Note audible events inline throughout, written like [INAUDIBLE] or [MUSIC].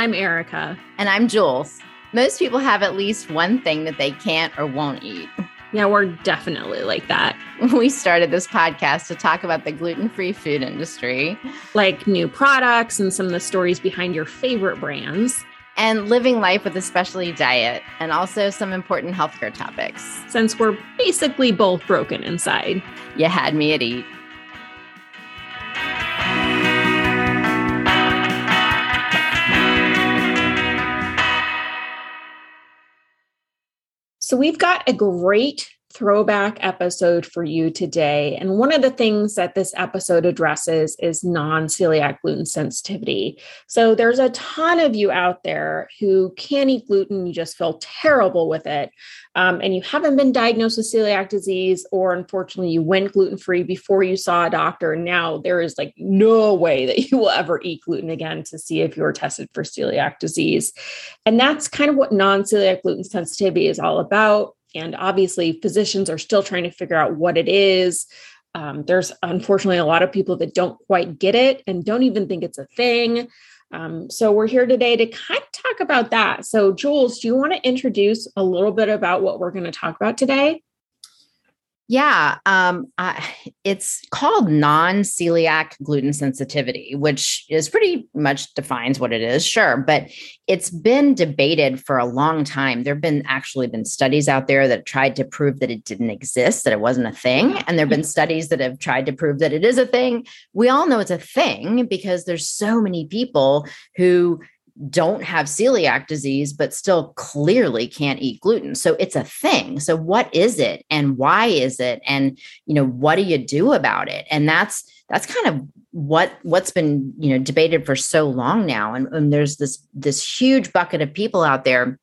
I'm Erica. And I'm Jules. Most people have at least one thing that they can't or won't eat. Yeah, we're definitely like that. [LAUGHS] We started this podcast to talk about the gluten free food industry, like new products and some of the stories behind your favorite brands, and living life with a specialty diet, and also some important healthcare topics. Since we're basically both broken inside, you had me at eat. So, we've got a great throwback episode for you today. And one of the things that this episode addresses is non celiac gluten sensitivity. So, there's a ton of you out there who can't eat gluten, you just feel terrible with it. Um, and you haven't been diagnosed with celiac disease, or unfortunately, you went gluten free before you saw a doctor. And now there is like no way that you will ever eat gluten again to see if you're tested for celiac disease. And that's kind of what non celiac gluten sensitivity is all about. And obviously, physicians are still trying to figure out what it is. Um, there's unfortunately a lot of people that don't quite get it and don't even think it's a thing. Um, so we're here today to kind of talk about that. So, Jules, do you want to introduce a little bit about what we're going to talk about today? Yeah, um, it's called non celiac gluten sensitivity, which is pretty much defines what it is, sure. But it's been debated for a long time. There have been actually been studies out there that tried to prove that it didn't exist, that it wasn't a thing. And there have been studies that have tried to prove that it is a thing. We all know it's a thing because there's so many people who don't have celiac disease but still clearly can't eat gluten. So it's a thing. So what is it and why is it? And you know what do you do about it? And that's that's kind of what what's been you know debated for so long now. And, and there's this this huge bucket of people out there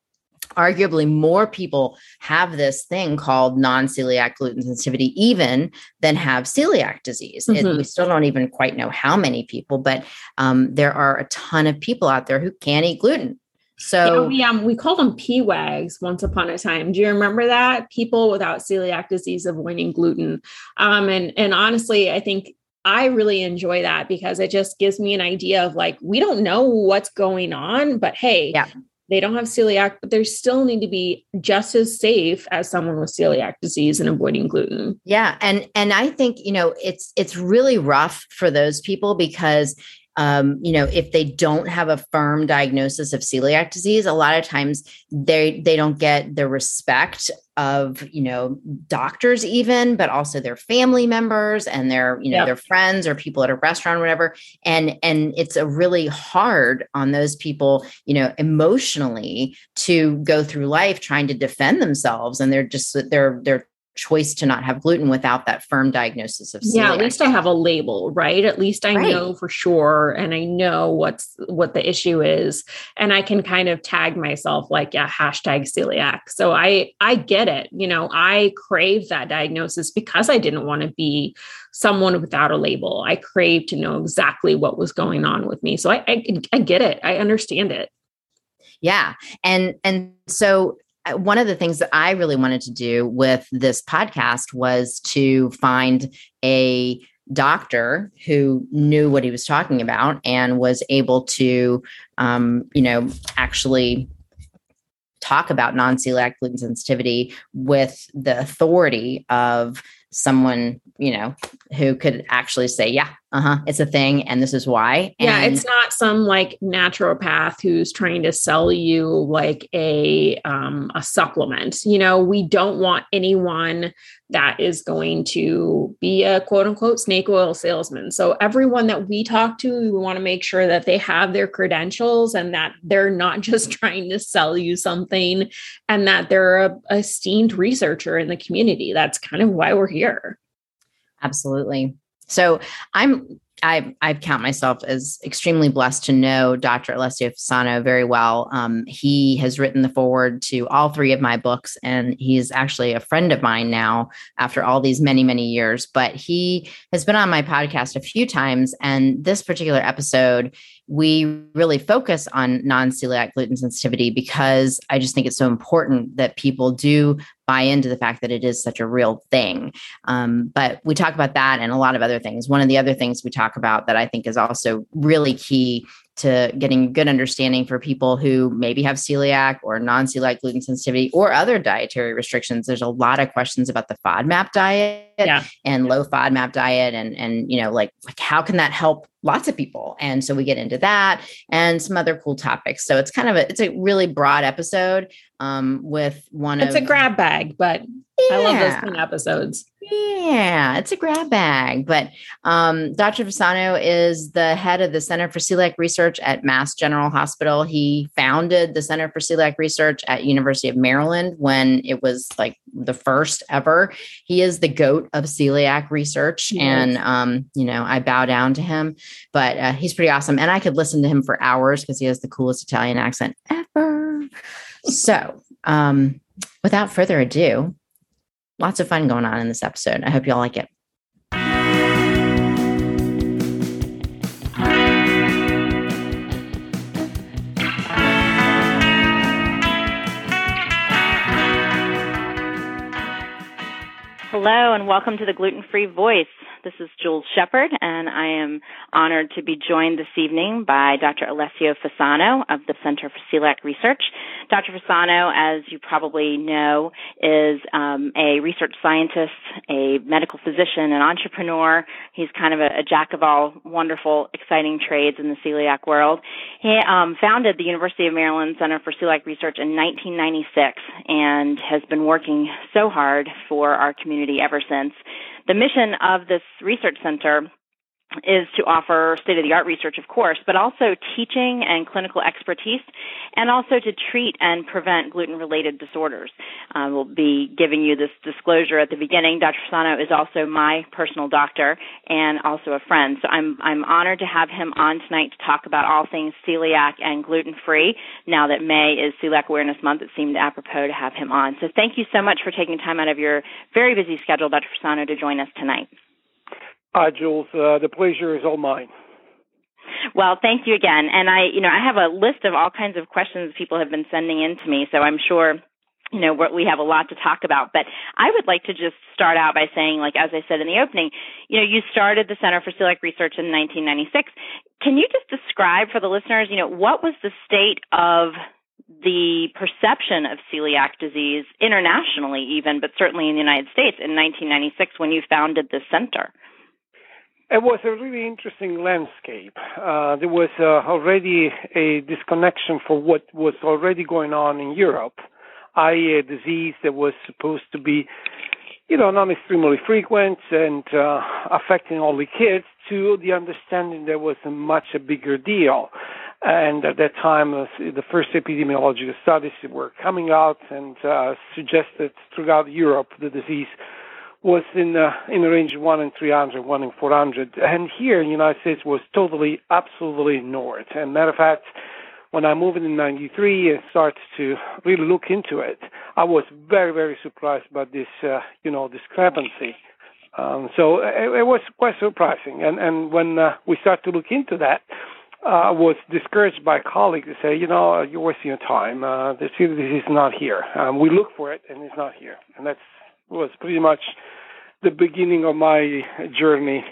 arguably more people have this thing called non-celiac gluten sensitivity even than have celiac disease mm-hmm. it, we still don't even quite know how many people but um, there are a ton of people out there who can't eat gluten so we um we called them PWAGs once upon a time. Do you remember that? People without celiac disease avoiding gluten. Um and and honestly, I think I really enjoy that because it just gives me an idea of like we don't know what's going on, but hey, yeah they don't have celiac, but they still need to be just as safe as someone with celiac disease and avoiding gluten. Yeah, and and I think you know it's it's really rough for those people because um, you know, if they don't have a firm diagnosis of celiac disease, a lot of times they they don't get the respect of you know doctors even, but also their family members and their you know yep. their friends or people at a restaurant or whatever. And and it's a really hard on those people, you know, emotionally to go through life trying to defend themselves, and they're just they're they're choice to not have gluten without that firm diagnosis of celiac. Yeah, at least I have a label, right? At least I right. know for sure and I know what's what the issue is and I can kind of tag myself like yeah, hashtag celiac. So I I get it. You know, I crave that diagnosis because I didn't want to be someone without a label. I crave to know exactly what was going on with me. So I I, I get it. I understand it. Yeah. And and so one of the things that I really wanted to do with this podcast was to find a doctor who knew what he was talking about and was able to, um, you know, actually talk about non-celiac gluten sensitivity with the authority of someone you know who could actually say yeah uh-huh. It's a thing and this is why and yeah it's not some like naturopath who's trying to sell you like a um a supplement. You know we don't want anyone that is going to be a quote unquote snake oil salesman. So everyone that we talk to we want to make sure that they have their credentials and that they're not [LAUGHS] just trying to sell you something and that they're a, a esteemed researcher in the community. That's kind of why we're here. Absolutely. So I'm I I count myself as extremely blessed to know Dr. Alessio Fasano very well. Um, he has written the foreword to all three of my books, and he's actually a friend of mine now after all these many many years. But he has been on my podcast a few times, and this particular episode we really focus on non celiac gluten sensitivity because I just think it's so important that people do buy into the fact that it is such a real thing. Um, but we talk about that and a lot of other things. One of the other things we talk about that I think is also really key to getting good understanding for people who maybe have celiac or non-celiac gluten sensitivity or other dietary restrictions. There's a lot of questions about the FODMAP diet yeah. and low FODMAP diet, and and you know like like how can that help lots of people? And so we get into that and some other cool topics. So it's kind of a it's a really broad episode um, with one. It's of, a grab bag, but yeah. I love those kind of episodes. Yeah, it's a grab bag. But um, Dr. Fasano is the head of the Center for Celiac Research at Mass General Hospital. He founded the Center for Celiac Research at University of Maryland when it was like the first ever. He is the goat of celiac research, yes. and um, you know I bow down to him. But uh, he's pretty awesome, and I could listen to him for hours because he has the coolest Italian accent ever. so, um, without further ado, lots of fun going on in this episode. I hope you all like it. Hello, and welcome to the Gluten Free Voice. This is Jules Shepard, and I am honored to be joined this evening by Dr. Alessio Fasano of the Center for Celiac Research. Dr. Fasano, as you probably know, is um, a research scientist, a medical physician, an entrepreneur. He's kind of a, a jack of all wonderful, exciting trades in the celiac world. He um, founded the University of Maryland Center for Celiac Research in 1996 and has been working so hard for our community ever since. The mission of this research center is to offer state of the art research, of course, but also teaching and clinical expertise, and also to treat and prevent gluten related disorders. Uh, we'll be giving you this disclosure at the beginning. Dr. Fasano is also my personal doctor and also a friend. So I'm, I'm honored to have him on tonight to talk about all things celiac and gluten free. Now that May is Celiac Awareness Month, it seemed apropos to have him on. So thank you so much for taking time out of your very busy schedule, Dr. Fasano, to join us tonight. Hi, Jules. Uh, the pleasure is all mine. Well, thank you again. And I, you know, I have a list of all kinds of questions people have been sending in to me, so I'm sure you know we have a lot to talk about but i would like to just start out by saying like as i said in the opening you know you started the center for celiac research in 1996 can you just describe for the listeners you know what was the state of the perception of celiac disease internationally even but certainly in the united states in 1996 when you founded the center it was a really interesting landscape. Uh, there was uh, already a disconnection for what was already going on in Europe, i.e., a disease that was supposed to be, you know, not extremely frequent and uh, affecting only kids, to the understanding there was a much a bigger deal. And at that time, uh, the first epidemiological studies were coming out and uh, suggested throughout Europe the disease was in uh, in the range of one in 300, one in 400, and here in the United States was totally, absolutely ignored. And matter of fact, when I moved in '93 and started to really look into it, I was very, very surprised by this, uh, you know, discrepancy. Um, so it, it, was quite surprising. And and when uh, we started to look into that, uh, I was discouraged by colleagues to say, you know, you're wasting your time. Uh, this, this is not here. Um, we look for it, and it's not here. And that's was pretty much the beginning of my journey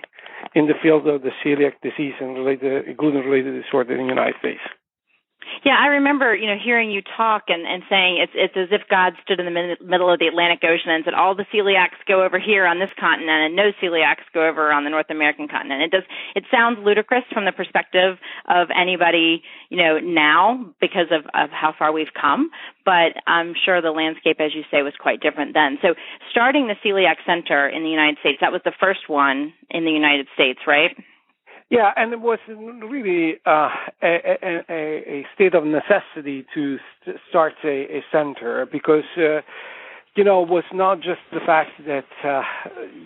in the field of the celiac disease and related gluten-related disorder in the United States. Yeah, I remember, you know, hearing you talk and, and saying it's it's as if God stood in the middle of the Atlantic Ocean and said all the celiacs go over here on this continent and no celiacs go over on the North American continent. It does it sounds ludicrous from the perspective of anybody, you know, now because of of how far we've come, but I'm sure the landscape as you say was quite different then. So, starting the Celiac Center in the United States, that was the first one in the United States, right? Yeah, and it was really uh, a, a, a, state of necessity to st- start a, a center because, uh, you know, it was not just the fact that, uh,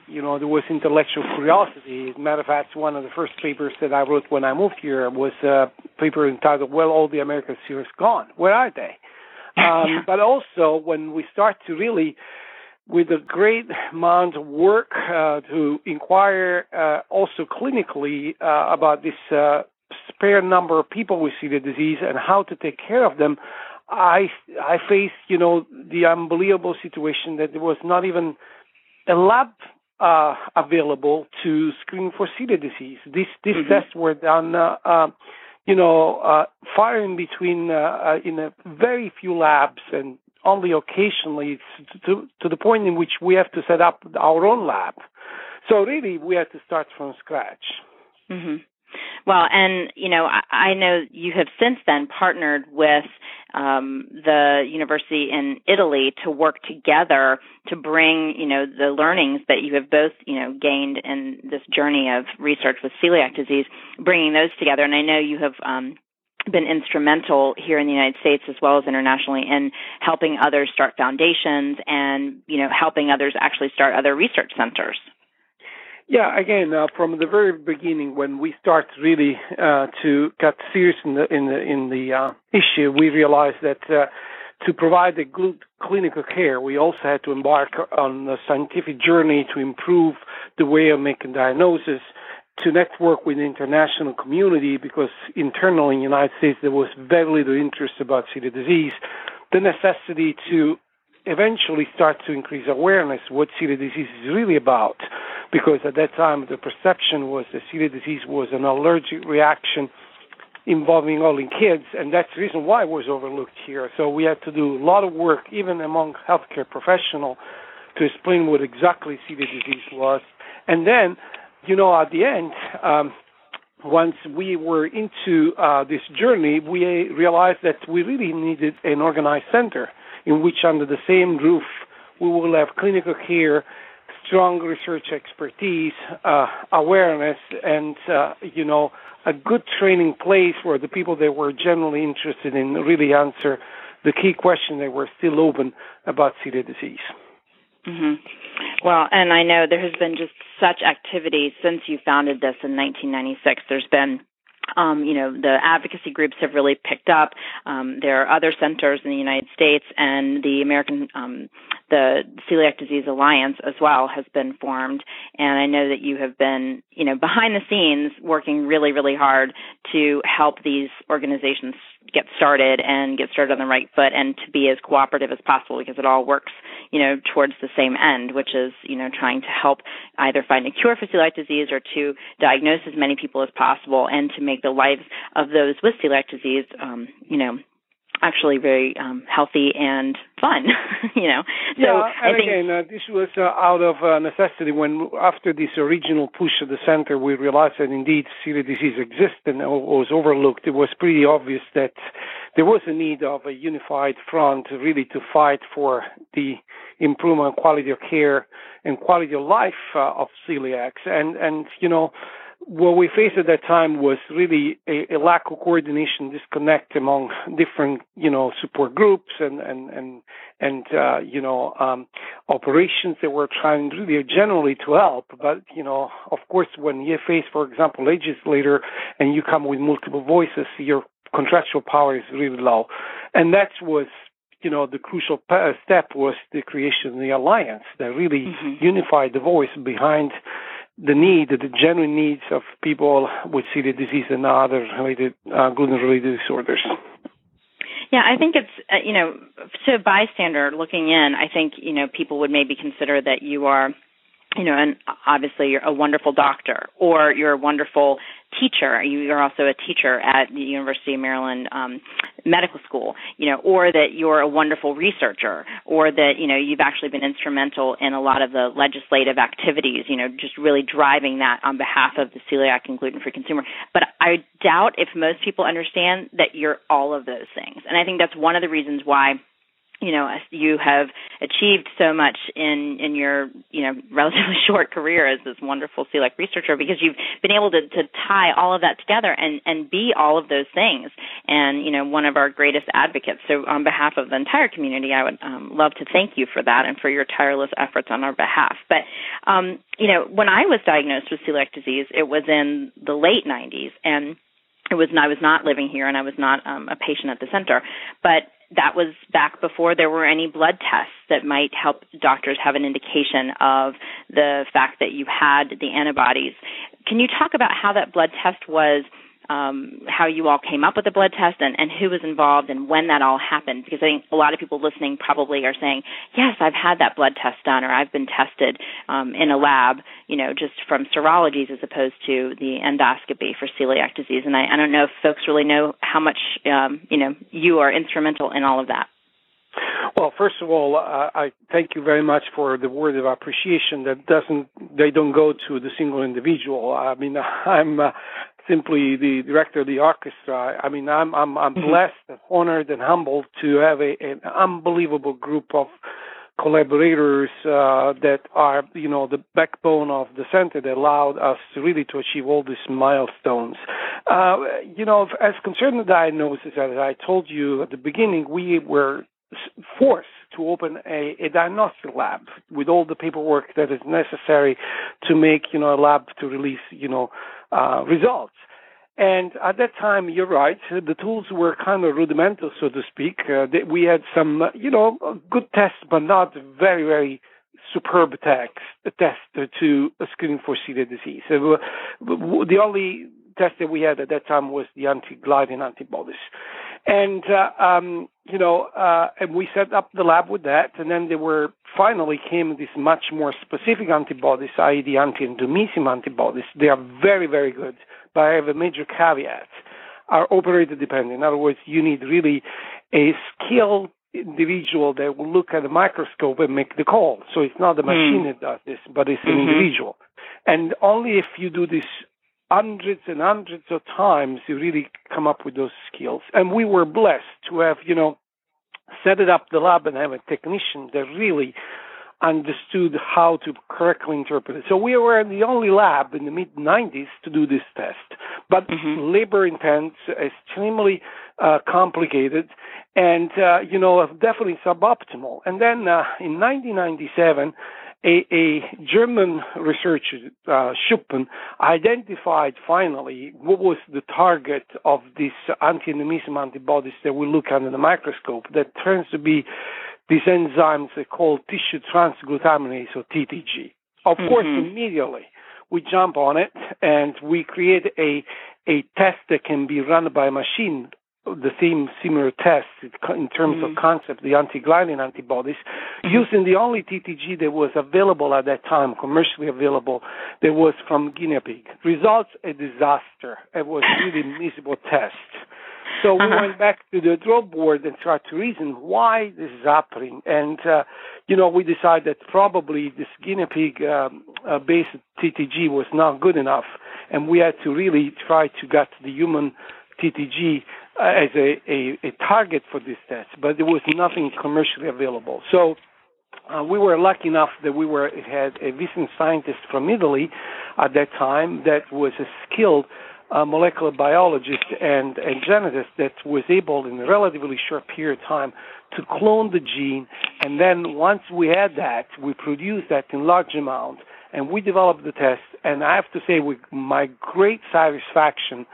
you know, there was intellectual curiosity. As a matter of fact, one of the first papers that I wrote when I moved here was a paper entitled, Well, All the American Celiacs Gone. Where are they? [LAUGHS] Um, but also, when we start to really with a great amount of work uh, to inquire uh, also clinically uh, about this uh, spare number of people with celiac disease and how to take care of them, I I faced you know the unbelievable situation that there was not even a lab uh, available to screen for celiac disease. These these mm-hmm. tests were done. Uh, you know, uh, far in between uh, in a very few labs and only occasionally to, to the point in which we have to set up our own lab. So really, we had to start from scratch. Mm-hmm. Well, and you know, I, I know you have since then partnered with um, the university in Italy to work together to bring, you know, the learnings that you have both, you know, gained in this journey of research with celiac disease, bringing those together. And I know you have um, been instrumental here in the United States as well as internationally in helping others start foundations and, you know, helping others actually start other research centers. Yeah, again, uh, from the very beginning, when we start really uh, to get serious in the in the in the uh, issue, we realized that uh, to provide a good clinical care, we also had to embark on a scientific journey to improve the way of making diagnosis, to network with the international community, because internally in the United States there was very little interest about celiac disease. The necessity to eventually start to increase awareness what celiac disease is really about because at that time the perception was that celiac disease was an allergic reaction involving only kids and that's the reason why it was overlooked here so we had to do a lot of work even among healthcare professionals to explain what exactly celiac disease was and then you know at the end um, once we were into uh, this journey, we realized that we really needed an organized center in which under the same roof we will have clinical care, strong research expertise, uh, awareness, and uh, you know a good training place where the people that were generally interested in really answer the key question that were still open about celiac disease. Mm-hmm. Well, and I know there has been just such activity since you founded this in 1996. There's been um, you know, the advocacy groups have really picked up. Um, there are other centers in the United States, and the American, um, the Celiac Disease Alliance as well has been formed. And I know that you have been, you know, behind the scenes working really, really hard to help these organizations get started and get started on the right foot and to be as cooperative as possible because it all works, you know, towards the same end, which is, you know, trying to help either find a cure for celiac disease or to diagnose as many people as possible and to make the lives of those with celiac disease, um, you know, actually very um, healthy and fun. [LAUGHS] you know, so yeah, and think, again, uh, this was uh, out of uh, necessity. When after this original push of the center, we realized that indeed celiac disease exists and was overlooked. It was pretty obvious that there was a need of a unified front, really, to fight for the improvement of quality of care and quality of life uh, of celiacs. And and you know what we faced at that time was really a, a, lack of coordination, disconnect among different, you know, support groups and and and and uh, you know um, operations that were trying really generally to help. But you know, of course, when you face, for example, legislator and you come with multiple voices, your contractual power is really low, and that was you know, the crucial step was the creation of the alliance that really mm-hmm. unified the voice behind the need, the genuine needs of people with celiac disease and other related uh, gluten-related disorders. Yeah, I think it's uh, you know to a bystander looking in, I think you know people would maybe consider that you are you know, and obviously you're a wonderful doctor or you're a wonderful teacher. You are also a teacher at the University of Maryland um, Medical School, you know, or that you're a wonderful researcher, or that you know you've actually been instrumental in a lot of the legislative activities, you know, just really driving that on behalf of the celiac and gluten-free consumer. But I doubt if most people understand that you're all of those things, and I think that's one of the reasons why you know you have achieved so much in in your you know [LAUGHS] relatively short career as this wonderful celiac researcher because you've been able to to tie all of that together and and be all of those things and you know one of our greatest advocates. So on behalf of the entire community i would um, love to thank you for that and for your tireless efforts on our behalf. But um you know when i was diagnosed with celiac disease it was in the late 90s and it was I was not living here and I was not um, a patient at the center, but that was back before there were any blood tests that might help doctors have an indication of the fact that you had the antibodies. Can you talk about how that blood test was um, how you all came up with the blood test and, and who was involved and when that all happened. Because I think a lot of people listening probably are saying, yes, I've had that blood test done or I've been tested um, in a lab, you know, just from serologies as opposed to the endoscopy for celiac disease. And I, I don't know if folks really know how much, um, you know, you are instrumental in all of that. Well, first of all, uh, I thank you very much for the word of appreciation that doesn't they don't go to the single individual. I mean, [LAUGHS] I'm uh, simply the director of the orchestra. I mean, I'm I'm, I'm mm-hmm. blessed, and honored, and humbled to have a, an unbelievable group of collaborators uh, that are, you know, the backbone of the center that allowed us to really to achieve all these milestones. Uh, you know, as concerned the diagnosis, as I told you at the beginning, we were forced to open a, a diagnostic lab with all the paperwork that is necessary to make, you know, a lab to release, you know, uh, results. And at that time, you're right, the tools were kind of rudimental, so to speak. Uh, we had some, you know, good tests, but not very, very superb tests, test to screening for celiac disease. So, the only test that we had at that time was the anti-gliadin antibodies. And, uh, um, you know, uh, and we set up the lab with that, and then there were finally came these much more specific antibodies, i.e. the anti-endomysium antibodies. They are very, very good, but I have a major caveat. Are operator dependent. In other words, you need really a skilled individual that will look at the microscope and make the call. So it's not the hmm. machine mm. that does this, but it's an mm-hmm. individual. And only if you do this hundreds and hundreds of times you really come up with those skills. And we were blessed to have, you know, set it up the lab and have a technician that really understood how to correctly interpret it. So we were the only lab in the mid 90s to do this test, but mm-hmm. labor intense, extremely uh, complicated, and uh, you know definitely suboptimal. And then uh, in 1997 a, a German researcher, uh, Schuppan, identified finally what was the target of these anti-endomysium antibodies that we look under the microscope that turns to be these enzymes called tissue transglutaminase or TTG. Of mm-hmm. course, immediately we jump on it and we create a a test that can be run by a machine the same similar test in terms mm-hmm. of concept, the anti-gliadin antibodies, mm-hmm. using the only TTG that was available at that time, commercially available, that was from guinea pig. Results a disaster. It was really [LAUGHS] miserable test. So we uh-huh. went back to the drawing board and tried to reason why this is happening. And, uh, you know, we decided that probably this guinea pig um, uh, based TTG was not good enough. And we had to really try to get the human TTG as a, a, a, target for this test, but there was nothing commercially available. So uh, we were lucky enough that we were had a recent scientist from Italy at that time that was a skilled uh, molecular biologist and, and geneticist that was able in a relatively short period of time to clone the gene. And then once we had that, we produced that in large amount and we developed the test. And I have to say, with my great satisfaction,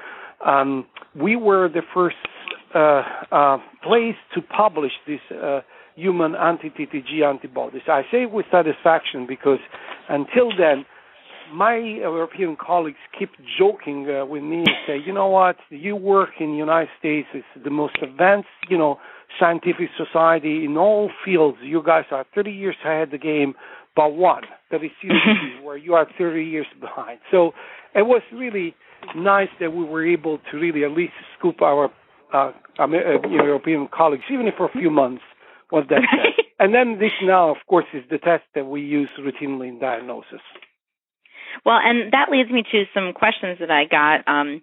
um, we were the first uh, uh, place to publish these uh, human anti-TTG antibodies. I say with satisfaction because until then, my European colleagues keep joking uh, with me and say, you know what, you work in the United States, it's the most advanced, you know, scientific society in all fields. You guys are 30 years ahead of the game, but one, that is [LAUGHS] where you are 30 years behind. So it was really nice that we were able to really at least scoop our uh, uh European colleagues, even if for a few months, was that [LAUGHS] test. And then this now, of course, is the test that we use routinely in diagnosis. Well, and that leads me to some questions that I got um,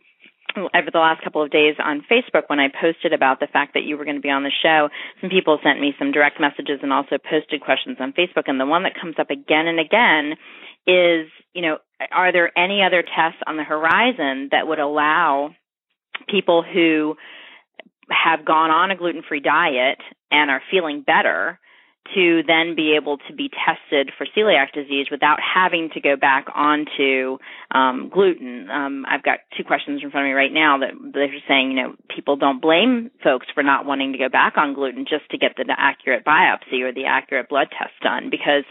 over the last couple of days on Facebook when I posted about the fact that you were going to be on the show. Some people sent me some direct messages and also posted questions on Facebook. And the one that comes up again and again is, you know, are there any other tests on the horizon that would allow people who have gone on a gluten free diet and are feeling better to then be able to be tested for celiac disease without having to go back onto um, gluten. Um, I've got two questions in front of me right now that they're saying, you know, people don't blame folks for not wanting to go back on gluten just to get the accurate biopsy or the accurate blood test done because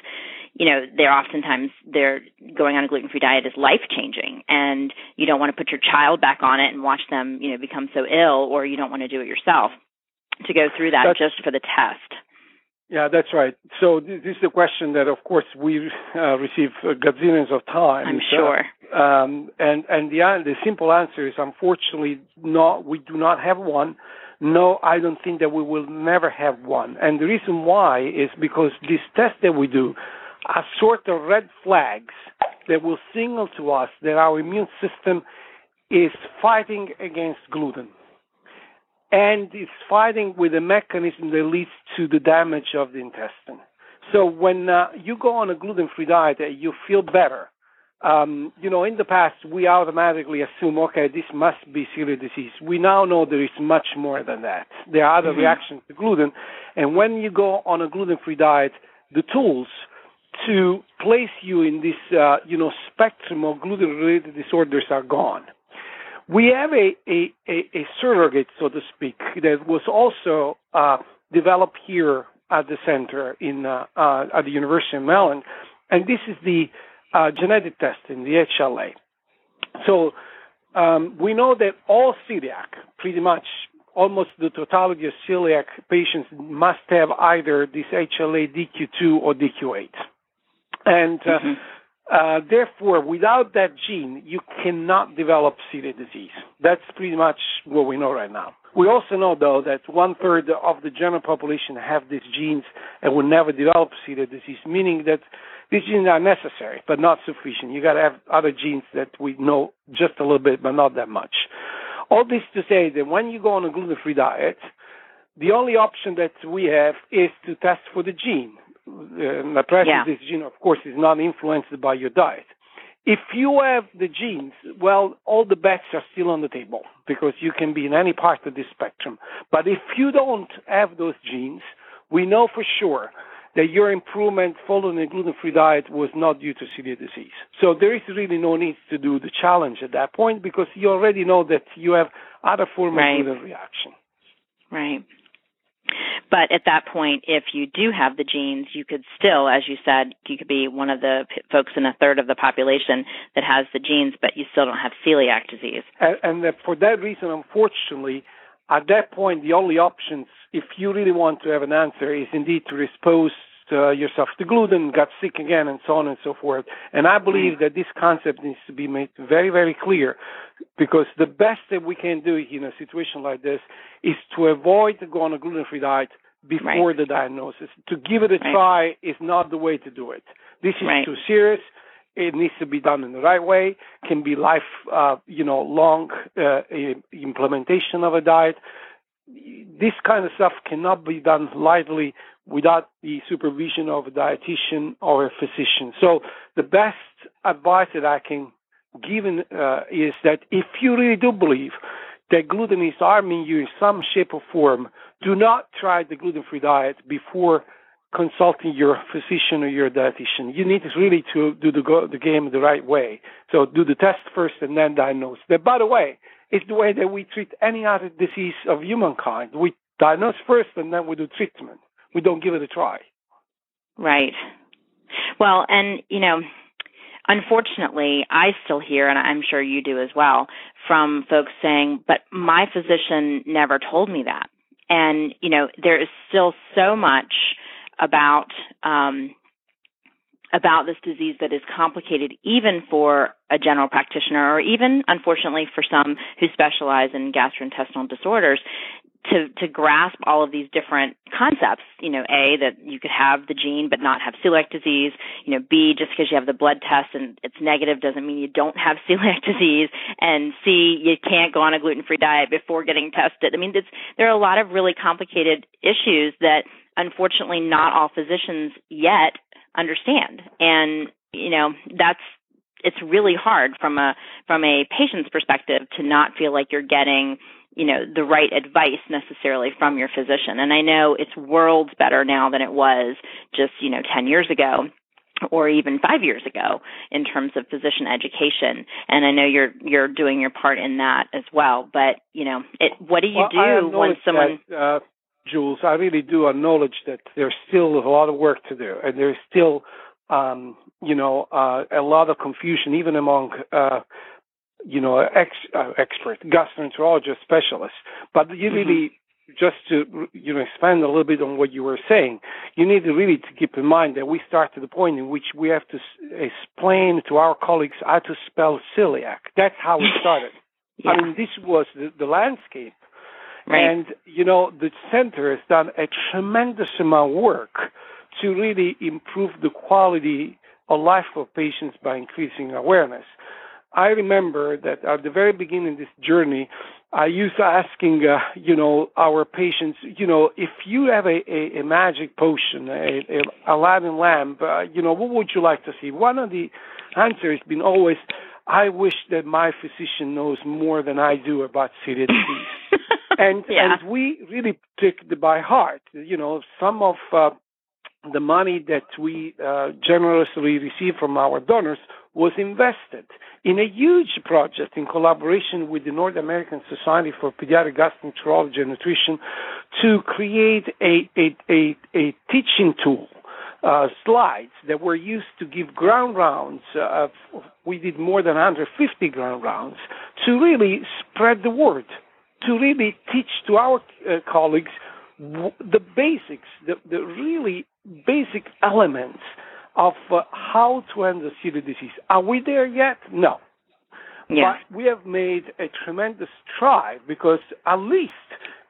you know, they're oftentimes they're going on a gluten free diet is life changing, and you don't want to put your child back on it and watch them, you know, become so ill, or you don't want to do it yourself to go through that That's- just for the test. Yeah, that's right. So this is the question that, of course, we uh, receive uh, gazillions of times. I'm Uh, sure. Um, and and the the simple answer is unfortunately not. We do not have one. No, I don't think that we will never have one. And the reason why is because these tests that we do are sort of red flags that will signal to us that our immune system is fighting against gluten. And it's fighting with a mechanism that leads to the damage of the intestine. So when uh, you go on a gluten-free diet you feel better, um, you know, in the past we automatically assume, okay, this must be celiac disease. We now know there is much more than that. There are other Mhm. reactions to gluten, and when you go on a gluten-free diet, the tools to place you in this, uh, you know, spectrum of gluten-related disorders are gone. We have a, a, a, a surrogate, so to speak, that was also uh, developed here at the center in uh, uh, at the University of Maryland, and this is the uh, genetic testing, the HLA. So um, we know that all celiac, pretty much almost the totality of celiac patients, must have either this HLA DQ2 or DQ8, and uh, Mhm. uh, therefore, without that gene, you cannot develop celiac disease. That's pretty much what we know right now. We also know, though, that one third of the general population have these genes and will never develop celiac disease, meaning that these genes are necessary but not sufficient. You got to have other genes that we know just a little bit, but not that much. All this to say that when you go on a gluten-free diet, the only option that we have is to test for the gene. Uh, Yeah. of this gene, of course, is not influenced by your diet. If you have the genes, well, all the bets are still on the table because you can be in any part of this spectrum. But if you don't have those genes, we know for sure that your improvement following a gluten-free diet was not due to celiac disease. So there is really no need to do the challenge at that point because you already know that you have other form Right. of gluten reaction. Right. But at that point, if you do have the genes, you could still, as you said, you could be one of the folks in a third of the population that has the genes, but you still don't have celiac disease. And, and for that reason, unfortunately, at that point, the only options, if you really want to have an answer, is indeed to expose uh, yourself to gluten, got sick again, and so on and so forth. And I believe that this concept needs to be made very, very clear because the best that we can do in a situation like this is to avoid going on a gluten-free diet before Right. the diagnosis. To give it a Right. try is not the way to do it. This is Right. too serious. It needs to be done in the right way. Can be life, uh, you know, long uh, implementation of a diet. This kind of stuff cannot be done lightly without the supervision of a dietitian or a physician. So the best advice that I can give uh, is that if you really do believe that gluten is harming you in some shape or form, do not try the gluten-free diet before consulting your physician or your dietitian. You need really to do the, go- the game the right way. So do the test first and then diagnose. That, by the way, is the way that we treat any other disease of humankind. We diagnose first and then we do treatment. We don't give it a try. Right. Well, and you know, unfortunately, I still hear, and I'm sure you do as well, from folks saying, "But my physician never told me that." And you know, there is still so much about um, about this disease that is complicated, even for a general practitioner, or even, unfortunately, for some who specialize in gastrointestinal disorders to to grasp all of these different concepts. You know, a that you could have the gene but not have celiac disease. You know, b just because you have the blood test and it's negative doesn't mean you don't have [LAUGHS] celiac disease. And c you can't go on a gluten free diet before getting tested. I mean, there are a lot of really complicated issues that unfortunately not all physicians yet understand. And you know, that's it's really hard from a from a patient's perspective to not feel like you're getting you know the right advice necessarily from your physician. And i know it's worlds better now than it was just you know 10 years ago or even 5 years ago in terms of physician education. And i know you're you're doing your part in that as well. But you know it what do you Well, do when someone that, uh, Jules, I really do acknowledge that there's still a lot of work to do, and there's still um, you know, uh, a lot of confusion even among, uh, you know, ex, uh, expert gastroenterologist specialist. But you mm-hmm. really, just to you know expand a little bit on what you were saying, you need to really to keep in mind that we start to the point in which we have to explain to our colleagues how to spell celiac. That's how we started. [LAUGHS] yeah. I mean, this was the, the landscape. Right. And, you know, the center has done a tremendous amount of work to really improve the quality of life of patients by increasing awareness. I remember that at the very beginning of this journey, I used to asking, uh, you know, our patients, you know, if you have a, a, a magic potion, a, a Aladdin lamp, uh, you know, what would you like to see? One of the answers has been always, I wish that my physician knows more than I do about celiac [LAUGHS] disease. and yeah. and we really took it by heart. You know, some of uh, the money that we uh, generously receive from our donors was invested in a huge project in collaboration with the North American Society for Pediatric Gastroenterology and Nutrition to create a, a, a, a teaching tool. Uh, slides that were used to give ground rounds. Uh, we did more than 150 ground rounds to really spread the word, to really teach to our uh, colleagues the basics, the, the really basic elements of uh, how to handle celiac disease. Are we there yet? No. Yeah. But we have made a tremendous stride because at least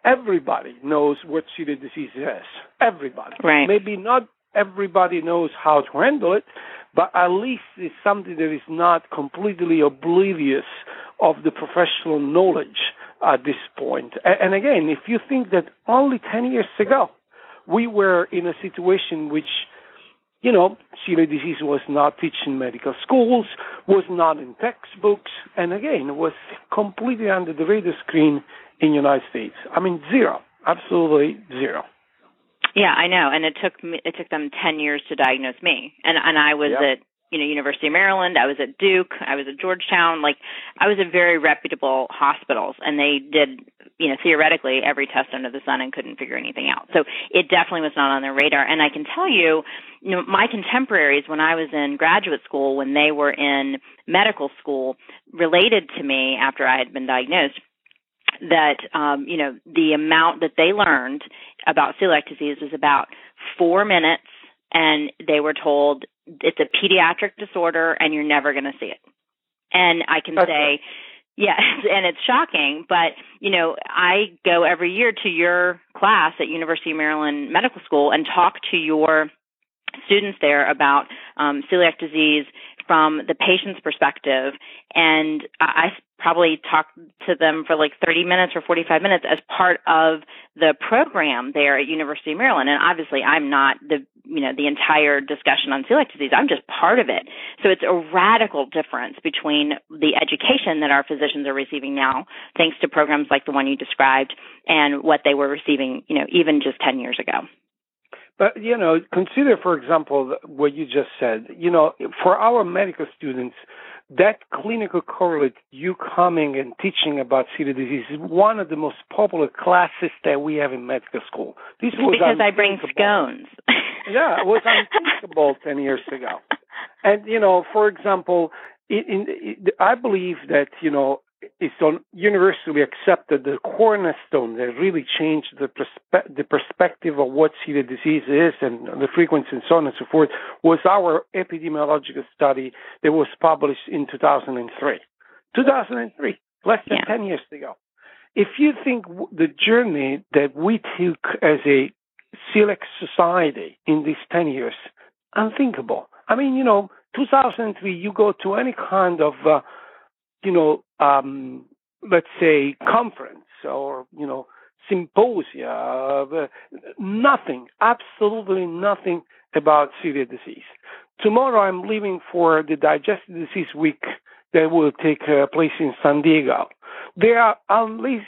everybody knows what celiac disease is. Everybody. Right. Maybe not everybody knows how to handle it, but at least it's something that is not completely oblivious of the professional knowledge at this point. And again, if you think that only 10 years ago, we were in a situation which, you know, celiac disease was not taught in medical schools, was not in textbooks, and again, was completely under the radar screen in the United States. I mean, zero, absolutely zero. Yeah, I know, and it took me, it took them ten years to diagnose me, and and I was yep. at you know University of Maryland, I was at Duke, I was at Georgetown, like I was at very reputable hospitals, and they did you know theoretically every test under the sun and couldn't figure anything out. So it definitely was not on their radar, and I can tell you, you know, my contemporaries when I was in graduate school, when they were in medical school, related to me after I had been diagnosed that um, you know the amount that they learned about celiac disease was about four minutes, and they were told it's a pediatric disorder and you're never going to see it. And I can okay. say, yes, [LAUGHS] and it's shocking, but you know, I go every year to your class at University of Maryland Medical School and talk to your students there about um, celiac disease from the patient's perspective. And I probably talked to them for like 30 minutes or 45 minutes as part of the program there at University of Maryland. And obviously I'm not the, you know, the entire discussion on celiac disease. I'm just part of it. So it's a radical difference between the education that our physicians are receiving now, thanks to programs like the one you described, and what they were receiving, you know, even just 10 years ago. But you know, consider for example what you just said. You know, for our medical students, that clinical correlate, you coming and teaching about celiac disease, is one of the most popular classes that we have in medical school. This was because I bring scones. [LAUGHS] yeah, it was unthinkable ten years ago. And you know, for example, in, in, in, I believe that you know it's on universally accepted the cornerstone that really changed the, perspe- the perspective of what celiac disease is and the frequency and so on and so forth was our epidemiological study that was published in 2003. 2003, less than yeah. 10 years ago. If you think the journey that we took as a celiac society in these 10 years, unthinkable. I mean, you know, 2003, you go to any kind of uh, you know, um, let's say conference or, you know, symposia, uh, nothing, absolutely nothing about celiac disease. Tomorrow I'm leaving for the Digestive Disease Week that will take uh, place in San Diego. There are at least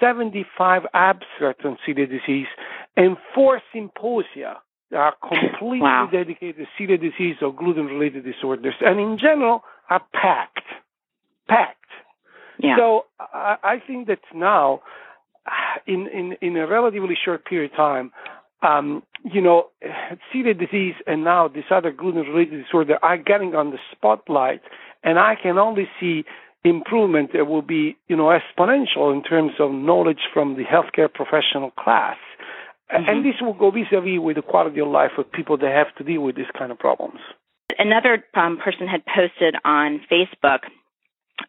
75 abstracts on celiac disease and four symposia that are completely wow. dedicated to celiac disease or gluten-related disorders, and in general are packed packed. Yeah. So I, I think that now, in, in, in a relatively short period of time, um, you know, celiac disease and now this other gluten-related disorder are getting on the spotlight, and I can only see improvement that will be, you know, exponential in terms of knowledge from the healthcare professional class. Mm-hmm. And this will go vis-a-vis with the quality of life of people that have to deal with these kind of problems. Another um, person had posted on Facebook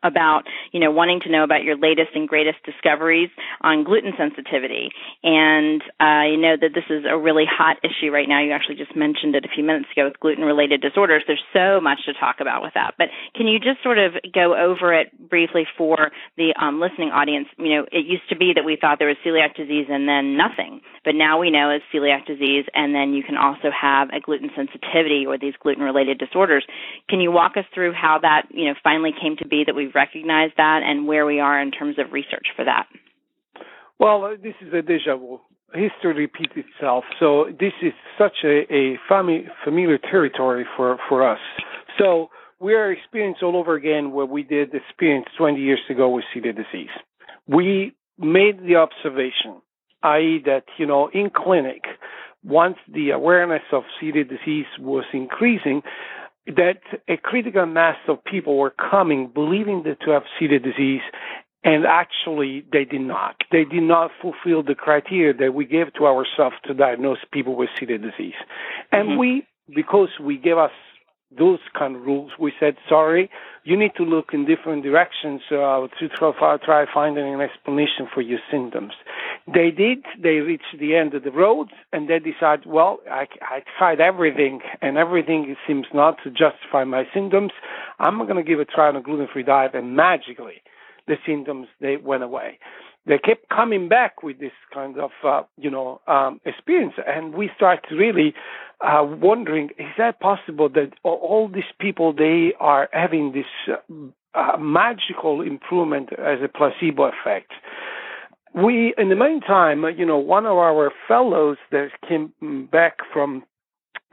about you know wanting to know about your latest and greatest discoveries on gluten sensitivity. And uh, you know that this is a really hot issue right now. You actually just mentioned it a few minutes ago with gluten related disorders. There's so much to talk about with that. But can you just sort of go over it briefly for the um, listening audience? You know it used to be that we thought there was celiac disease and then nothing. But now we know it's celiac disease and then you can also have a gluten sensitivity or these gluten related disorders. Can you walk us through how that you know finally came to be that we've recognized that and where we are in terms of research for that? Well, uh, this is a deja vu. History repeats itself. So this is such a, a fami- familiar territory for, for us. So we are experiencing all over again what we did experience 20 years ago with celiac disease. We made the observation, i.e., that, you know, in clinic, once the awareness of celiac disease was increasing, that a critical mass of people were coming believing that to have celiac disease and actually they did not. They did not fulfill the criteria that we gave to ourselves to diagnose people with celiac disease. And mm-hmm. we, because we gave us those kind of rules, we said, sorry, you need to look in different directions uh, to try, try finding an explanation for your symptoms. They did. They reached the end of the road, and they decided, well, I, I tried everything, and everything seems not to justify my symptoms. I'm going to give a try on a gluten-free diet, and magically, the symptoms they went away they kept coming back with this kind of uh, you know um, experience, and we started really uh, wondering: is that possible that all these people they are having this uh, uh, magical improvement as a placebo effect? We, in the meantime, you know, one of our fellows that came back from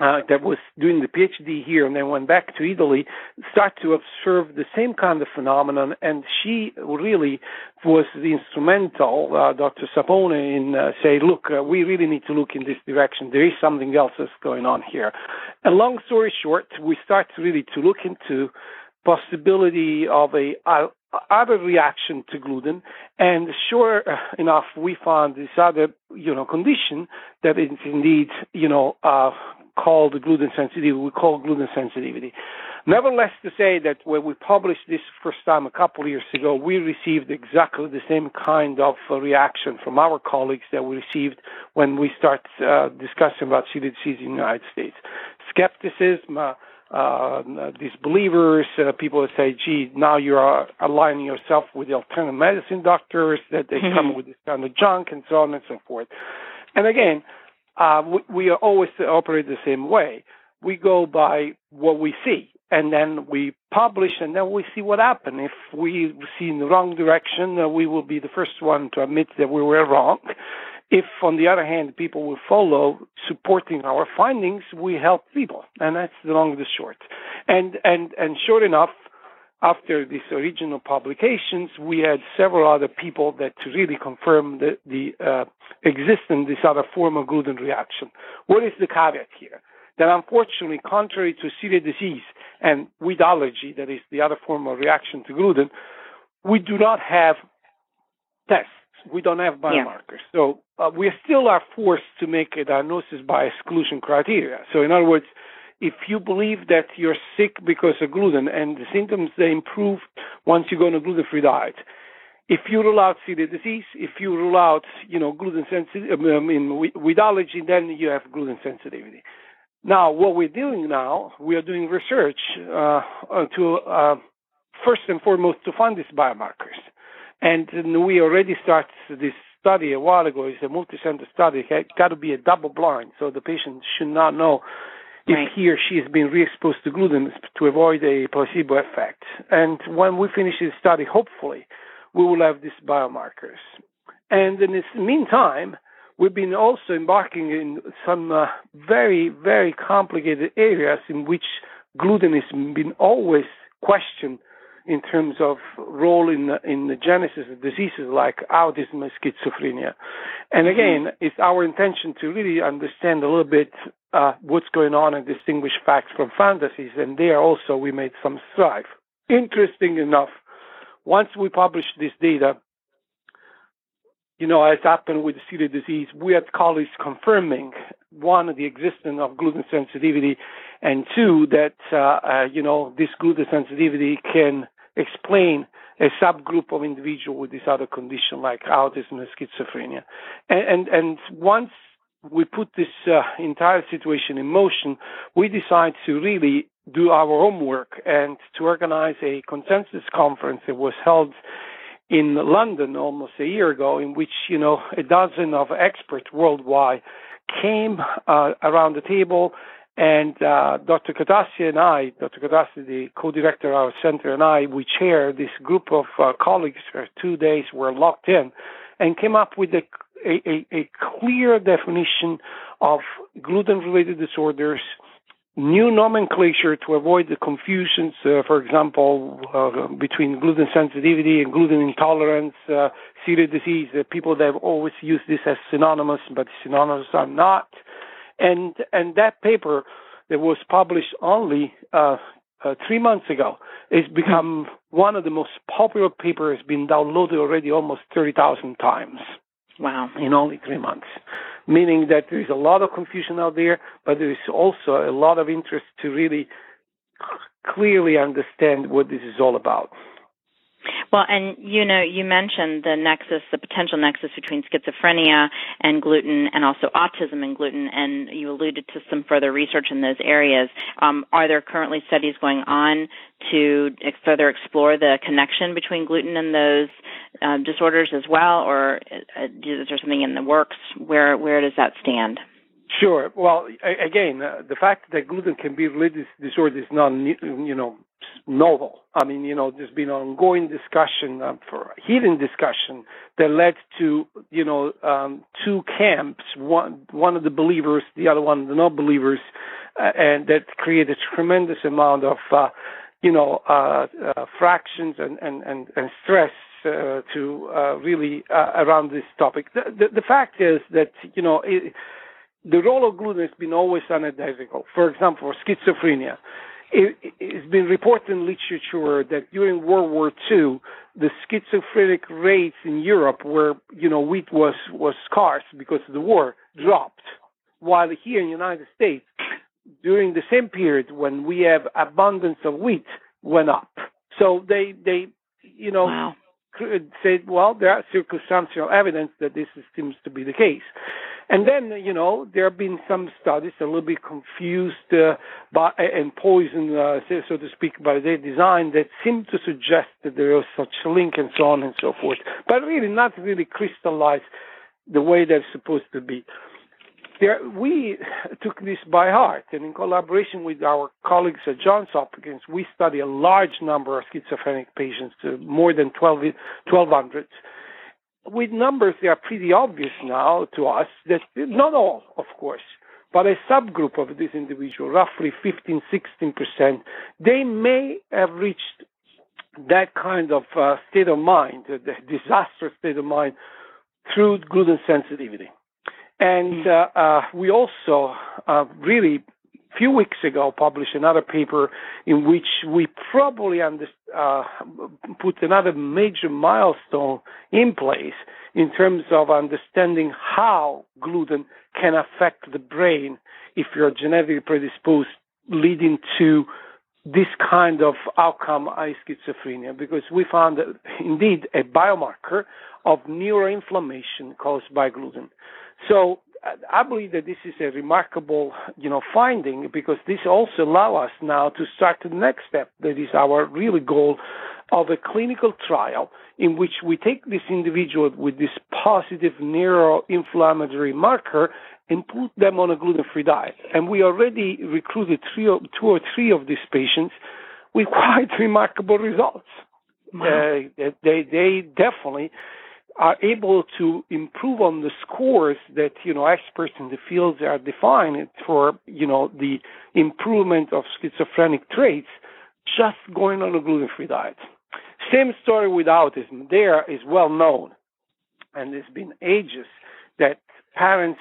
uh, that was doing the PhD here and then went back to Italy, start to observe the same kind of phenomenon. And she really was instrumental, uh, Dr. Sapone, in uh, say, look, uh, we really need to look in this direction. There is something else that's going on here. And long story short, we start really to look into possibility of a other reaction to gluten, and sure [LAUGHS] enough, we found this other, you know, condition that is indeed, you know, uh, called gluten sensitivity. We call gluten sensitivity. Nevertheless, to say that when we published this first time a couple of years ago, we received exactly the same kind of uh, reaction from our colleagues that we received when we start uh, discussing about celiac disease in the United States. Skepticism, uh, uh, disbelievers, uh, people that say, gee, now you are aligning yourself with the alternative medicine doctors, that they mm-hmm. come with this kind of junk, and so on and so forth. And again, uh, we, we are always operate the same way. We go by what we see, and then we publish, and then we see what happens. If we see in the wrong direction, uh, we will be the first one to admit that we were wrong. If, on the other hand, people will follow supporting our findings, we help people, and that's the long and the short. And and and sure enough, after these original publications, we had several other people that really confirmed the, the uh, existence of this other form of gluten reaction. What is the caveat here? That unfortunately, contrary to celiac disease and wheat allergy, that is the other form of reaction to gluten, we do not have tests. We don't have biomarkers. Yeah. So uh, we still are forced to make a diagnosis by exclusion criteria. So in other words, if you believe that you're sick because of gluten and the symptoms they improve once you go on a gluten-free diet, if you rule out celiac disease, if you rule out, you know, gluten sensitivity, I mean, with allergy, then you have gluten sensitivity. Now, what we're doing now, we are doing research uh, to uh, first and foremost to find these biomarkers, and we already started this study a while ago. It's a multi-center study. It got to be a double blind, so the patient should not know if right. he or she has been re-exposed to gluten to avoid a placebo effect. And when we finish this study, hopefully, we will have these biomarkers. And in the meantime, we've been also embarking in some uh, very, very complicated areas in which gluten has been always questioned in terms of role in the, in the genesis of diseases like autism and schizophrenia. And mm-hmm. again, it's our intention to really understand a little bit uh, what's going on and distinguish facts from fantasies. And there also we made some strive. Interesting enough, once we published this data, you know, as happened with celiac disease, we had colleagues confirming one, the existence of gluten sensitivity, and two, that, uh, uh, you know, this gluten sensitivity can explain a subgroup of individuals with this other condition like autism and schizophrenia. And, and, and once we put this uh, entire situation in motion, we decided to really do our homework and to organize a consensus conference that was held in London almost a year ago, in which you know a dozen of experts worldwide came uh, around the table, and uh, Dr. Catassi and I, Dr. Catassi, the co-director of our center, and I, we chaired this group of uh, colleagues for two days. Were locked in, and came up with a a, a clear definition of gluten-related disorders new nomenclature to avoid the confusions, uh, for example, uh, between gluten sensitivity and gluten intolerance, uh, celiac disease. Uh, people that have always used this as synonymous, but synonymous are not. And and that paper that was published only uh, uh, three months ago has become one of the most popular papers. Been downloaded already almost thirty thousand times. Wow! In only three months meaning that there is a lot of confusion out there, but there is also a lot of interest to really clearly understand what this is all about. Well, and you know, you mentioned the nexus, the potential nexus between schizophrenia and gluten, and also autism and gluten, and you alluded to some further research in those areas. Um, are there currently studies going on to further explore the connection between gluten and those uh, disorders as well, or uh, is there something in the works? Where where does that stand? Sure. Well, again, uh, the fact that gluten can be related disorder is not, you know, novel. I mean, you know, there's been ongoing discussion, uh, for heated discussion that led to, you know, um, two camps. One, one of the believers, the other one the non-believers, uh, and that created a tremendous amount of, uh, you know, uh, uh, fractions and and and, and stress uh, to uh, really uh, around this topic. The, the, the fact is that you know it, the role of gluten has been always unidentical. For example, for schizophrenia, it, it's been reported in literature that during World War II, the schizophrenic rates in Europe, where you know wheat was was scarce because of the war, dropped, while here in the United States, during the same period when we have abundance of wheat, went up. So they they you know wow. Said, well, there are circumstantial evidence that this seems to be the case. And then, you know, there have been some studies a little bit confused uh, by, and poisoned, uh, so to speak, by their design that seem to suggest that there is such a link and so on and so forth, but really not really crystallized the way they're supposed to be. There, we took this by heart, and in collaboration with our colleagues at Johns Hopkins, we study a large number of schizophrenic patients, uh, more than 12, 1,200 with numbers they are pretty obvious now to us that not all, of course, but a subgroup of these individuals, roughly 15, 16 percent, they may have reached that kind of uh, state of mind, uh, the disastrous state of mind, through gluten sensitivity. And uh, uh we also uh, really few weeks ago published another paper in which we probably under, uh, put another major milestone in place in terms of understanding how gluten can affect the brain if you're genetically predisposed, leading to this kind of outcome, i schizophrenia, because we found indeed a biomarker of neuroinflammation caused by gluten. So I believe that this is a remarkable, you know, finding because this also allow us now to start the next step. That is our really goal of a clinical trial in which we take this individual with this positive neuroinflammatory marker and put them on a gluten-free diet. And we already recruited three or, two or three of these patients with [LAUGHS] quite remarkable results. Wow. Uh, they, they definitely are able to improve on the scores that you know experts in the fields are defining for you know the improvement of schizophrenic traits just going on a gluten-free diet. Same story with autism. There is well known, and it's been ages that parents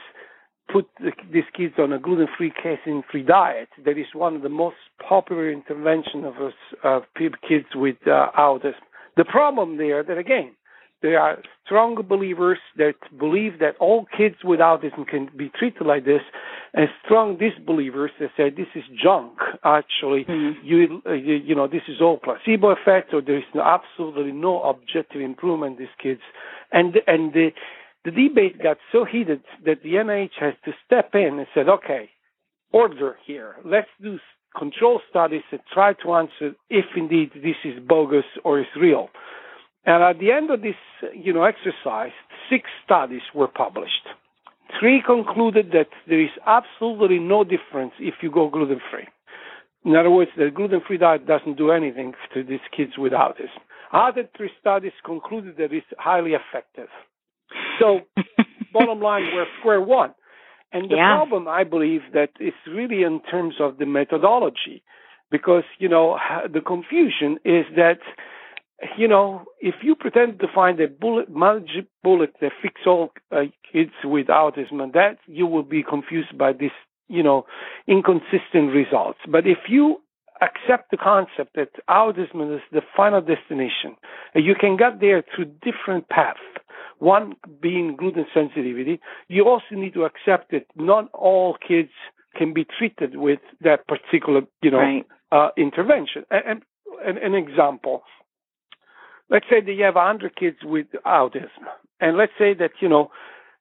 put the, these kids on a gluten-free, casein-free diet. That is one of the most popular interventions of us, of kids with uh, autism. The problem there, that again, there are strong believers that believe that all kids with autism can be treated like this, and strong disbelievers that say this is junk. Actually, mm-hmm. you, uh, you, you know this is all placebo effect, or there is absolutely no objective improvement in these kids, and and the the debate got so heated that the NIH has to step in and said, okay, order here. Let's do control studies and try to answer if indeed this is bogus or is real. And at the end of this, you know, exercise, six studies were published. Three concluded that there is absolutely no difference if you go gluten free. In other words, the gluten free diet doesn't do anything to these kids with autism. Other three studies concluded that it's highly effective. So, [LAUGHS] bottom line, we're square one. And the yeah. problem, I believe, that is really in terms of the methodology, because you know the confusion is that you know if you pretend to find a bullet, magic bullet that fix all uh, kids with autism, and that you will be confused by this, you know, inconsistent results. But if you accept the concept that autism is the final destination, you can get there through different paths one being gluten sensitivity, you also need to accept that not all kids can be treated with that particular, you know, right. uh, intervention. And, and, an example, let's say that you have 100 kids with autism, and let's say that, you know,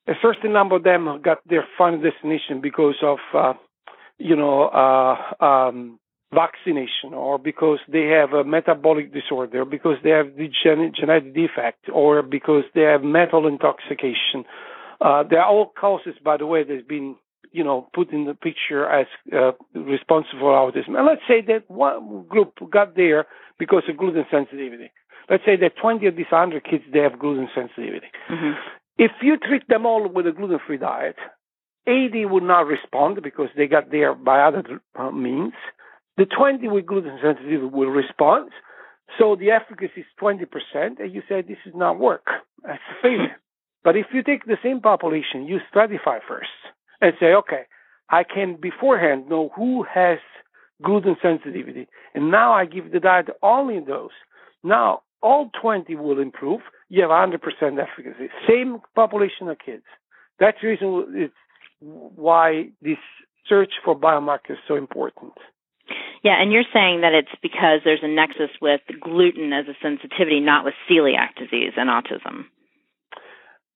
a certain number of them got their final destination because of, uh, you know, uh, um, vaccination or because they have a metabolic disorder, because they have the gen- genetic defect, or because they have metal intoxication. Uh, there are all causes, by the way, that's been you know put in the picture as uh, responsible for autism. And let's say that one group got there because of gluten sensitivity. Let's say that 20 of these 100 kids they have gluten sensitivity. Mm-hmm. If you treat them all with a gluten-free diet, 80 would not respond because they got there by other uh, means. The 20 with gluten sensitivity will respond. So the efficacy is 20%, and you say this is not work. That's a failure. [LAUGHS] But if you take the same population, you stratify first and say, okay, I can beforehand know who has gluten sensitivity, and now I give the diet only those. Now all 20 will improve. You have 100% efficacy. Same population of kids. That's the reason it's why this search for biomarkers is so important. Yeah, and you're saying that it's because there's a nexus with gluten as a sensitivity, not with celiac disease and autism.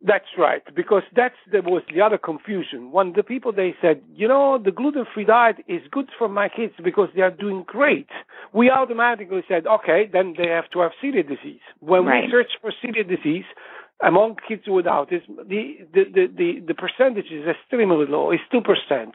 That's right, because that's there was the other confusion. When the people they said, you know, the gluten-free diet is good for my kids because they are doing great. We automatically said, okay, then they have to have celiac disease. When right. we search for celiac disease, among kids with autism, the, the, the, the, the percentage is extremely low. It's 2%.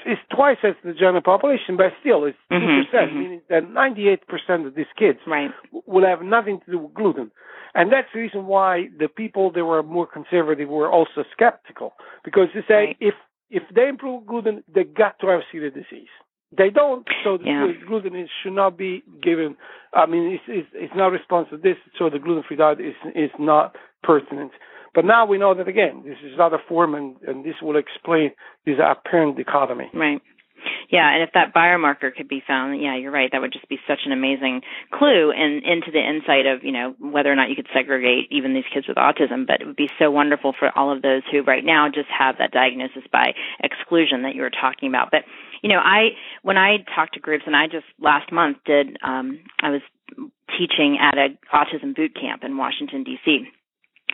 It's twice as the general population, but still it's 2%, mm-hmm, mm-hmm. meaning that 98% of these kids right. will have nothing to do with gluten. And that's the reason why the people that were more conservative were also skeptical, because they say right. if, if they improve gluten, they got to have celiac disease. They don't, so the yeah. gluten is, should not be given. I mean, it's, it's, it's not responsive to this, so the gluten-free diet is is not pertinent. But now we know that again, this is not a form, and, and this will explain this apparent dichotomy. Right. Yeah, and if that biomarker could be found, yeah, you're right. That would just be such an amazing clue and into the insight of you know whether or not you could segregate even these kids with autism. But it would be so wonderful for all of those who right now just have that diagnosis by exclusion that you were talking about. But you know, I when I talk to groups, and I just last month did, um, I was teaching at a autism boot camp in Washington D.C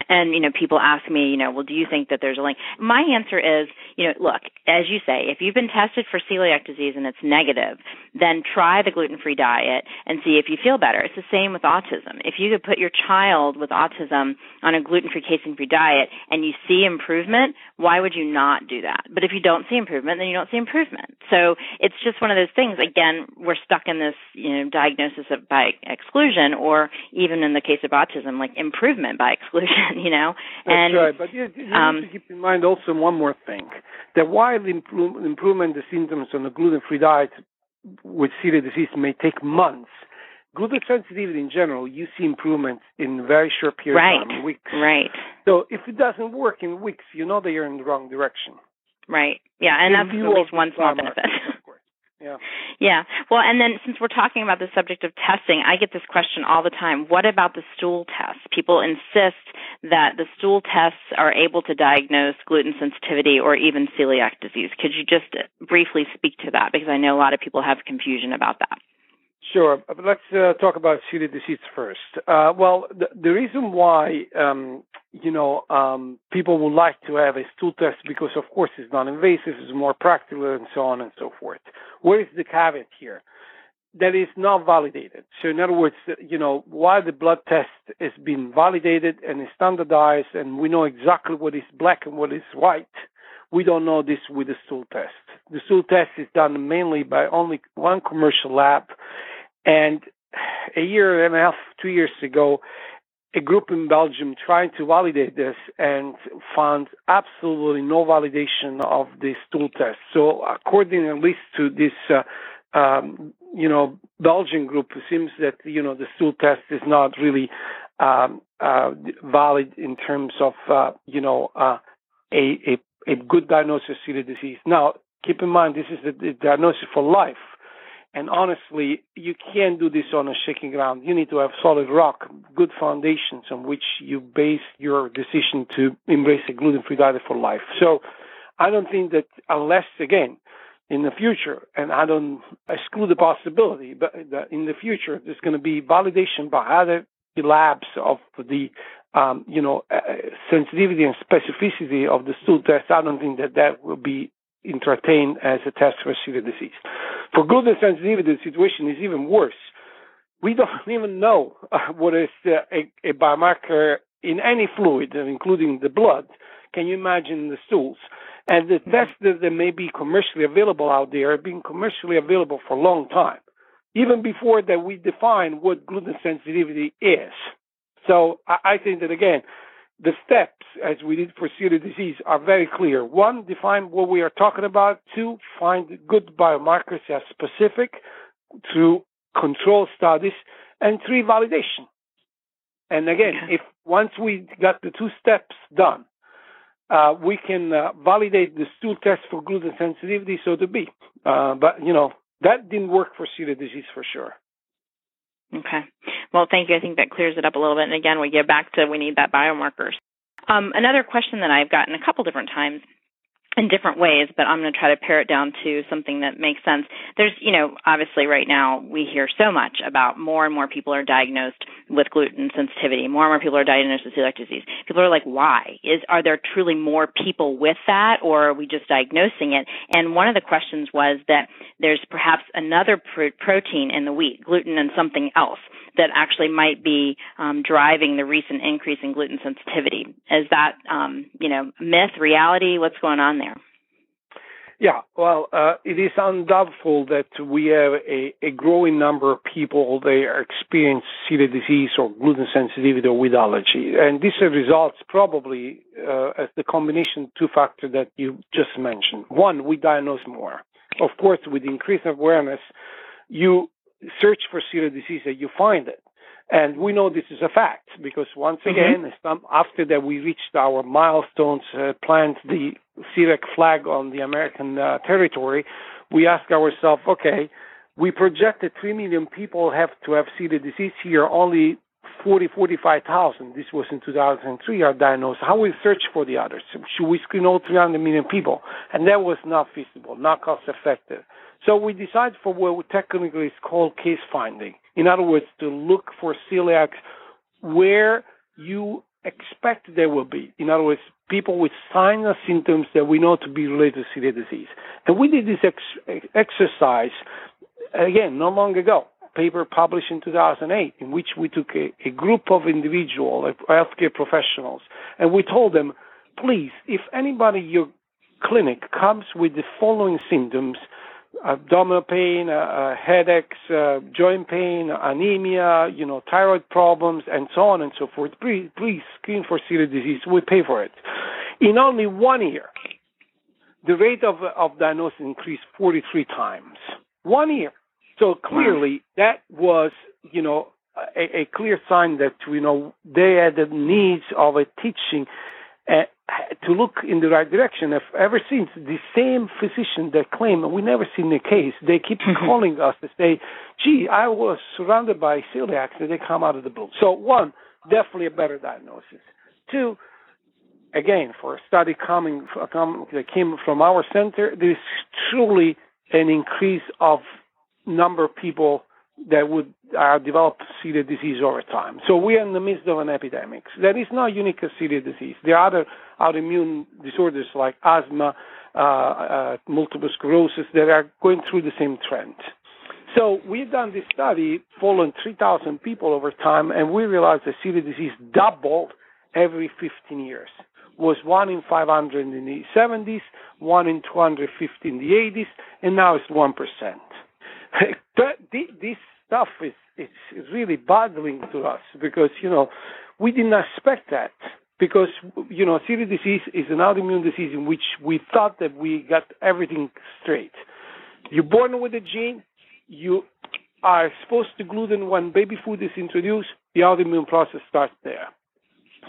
and you know people ask me you know well do you think that there's a link? My answer is you know look as you say if you've been tested for celiac disease and it's negative then try the gluten free diet and see if you feel better. It's the same with autism. If you could put your child with autism on a gluten free casein free diet and you see improvement why would you not do that? But if you don't see improvement then you don't see improvement. So it's just one of those things. Again we're stuck in this you know diagnosis of by exclusion or even in the case of autism like improvement by exclusion you know. That's and, right. But you, you um, need to keep in mind also one more thing: that while improve, improvement the symptoms on a gluten-free diet with celiac disease may take months, gluten sensitivity in general, you see improvements in very short period right. of time, weeks. Right. So if it doesn't work in weeks, you know that you're in the wrong direction. Right. Yeah, and In that's at least one small benefit. [LAUGHS] Yeah. Yeah. Well, and then since we're talking about the subject of testing, I get this question all the time. What about the stool test? People insist that the stool tests are able to diagnose gluten sensitivity or even celiac disease. Could you just briefly speak to that? Because I know a lot of people have confusion about that. Sure. Let's uh, talk about celiac disease first. Uh, well, the, the, reason why um, you know um, people would like to have a stool test because, of course, it's non-invasive, it's more practical, and so on and so forth. Where is the caveat here? That is not validated. So, in other words, you know, while the blood test is being validated and is standardized, and we know exactly what is black and what is white, we don't know this with the stool test. The stool test is done mainly by only one commercial lab and a year and a half, two years ago, a group in Belgium trying to validate this and found absolutely no validation of this stool test. So, according at least to this, uh, um, you know, Belgian group, it seems that you know the stool test is not really um, uh, valid in terms of uh, you know uh, a, a a good diagnosis of the disease. Now, keep in mind this is the diagnosis for life. And honestly, you can't do this on a shaking ground. You need to have solid rock, good foundations on which you base your decision to embrace a gluten-free diet for life. So I don't think that unless, again, in the future, and I don't exclude the possibility, but in the future, there's going to be validation by other labs of the, um, you know, uh, sensitivity and specificity of the stool test. I don't think that that will be entertained as a test for celiac disease. For gluten sensitivity, the situation is even worse. We don't [LAUGHS] even know uh, what is uh, a, a, biomarker in any fluid, including the blood. Can you imagine the stools? And the tests that, that may be commercially available out there have been commercially available for a long time, even before that we define what gluten sensitivity is. So I, I think that again, the steps, as we did for celiac disease, are very clear. One, define what we are talking about. Two, find good biomarkers that are specific through control studies. And three, validation. And again, if once we got the two steps done, uh, we can uh, validate the stool test for gluten sensitivity, so to be. Uh, but, you know, that didn't work for celiac disease for sure. Okay. Well, thank you. I think that clears it up a little bit. And again, we get back to we need that biomarkers. Um, another question that I've gotten a couple different times in different ways, but I'm going to try to pare it down to something that makes sense. There's, you know, obviously right now we hear so much about more and more people are diagnosed with gluten sensitivity. More and more people are diagnosed with celiac disease. People are like, why? Is are there truly more people with that, or are we just diagnosing it? And one of the questions was that there's perhaps another pr- protein in the wheat, gluten and something else that actually might be um, driving the recent increase in gluten sensitivity. Is that, um, you know, myth, reality? What's going on there? Yeah, well, uh, it is undoubtful that we have a, a, growing number of people they experience celiac disease or gluten sensitivity or wheat allergy, and this results probably uh, as the combination two factor that you just mentioned. One, we diagnose more. Of course, with increased awareness, you search for celiac disease and you find it. And we know this is a fact because once mm-hmm. again, mm-hmm. after that we reached our milestones, uh, plant the celiac flag on the American uh, territory, we ask ourselves, okay, we projected 3 million people have to have celiac disease here, only 40, 45,000, this was in 2003, are diagnosed. How we search for the others? Should we screen all 300 million people? And that was not feasible, not cost effective. So we decided for what we technically is called case finding. In other words, to look for celiac where you expect there will be. In other words, people with signs and symptoms that we know to be related to celiac disease. And we did this ex- exercise again not long ago. Paper published in 2008, in which we took a, a group of individual healthcare professionals, and we told them, please, if anybody your clinic comes with the following symptoms, abdominal pain, uh, uh, headaches, uh, joint pain, anemia, you know, thyroid problems, and so on and so forth. Please, please screen for celiac disease. We pay for it. In only one year, the rate of, of diagnosis increased 43 times. One year. So clearly, that was, you know, a, a, clear sign that you know they had the needs of a teaching uh, to look in the right direction. If ever since the same physician that claim we never seen the case, they keep [LAUGHS] calling us to say, "Gee, I was surrounded by celiacs," and they come out of the blue. So one, definitely a better diagnosis. Two, again, for a study coming that came from our center, there is truly an increase of number of people that would uh, develop celiac disease over time. So we are in the midst of an epidemic. That is not unique to celiac disease. There are other autoimmune disorders like asthma, uh, uh, multiple sclerosis that are going through the same trend. So we've done this study, following 3,000 people over time, and we realized that celiac disease doubled every 15 years. Was one in 500 in the 70s, one in 250 in the 80s, and now it's one percent. [LAUGHS] this stuff is is really bothering to us because you know we didn't expect that because you know celiac disease is an autoimmune disease in which we thought that we got everything straight. You're born with a gene, you are exposed to gluten when baby food is introduced, the autoimmune process starts there.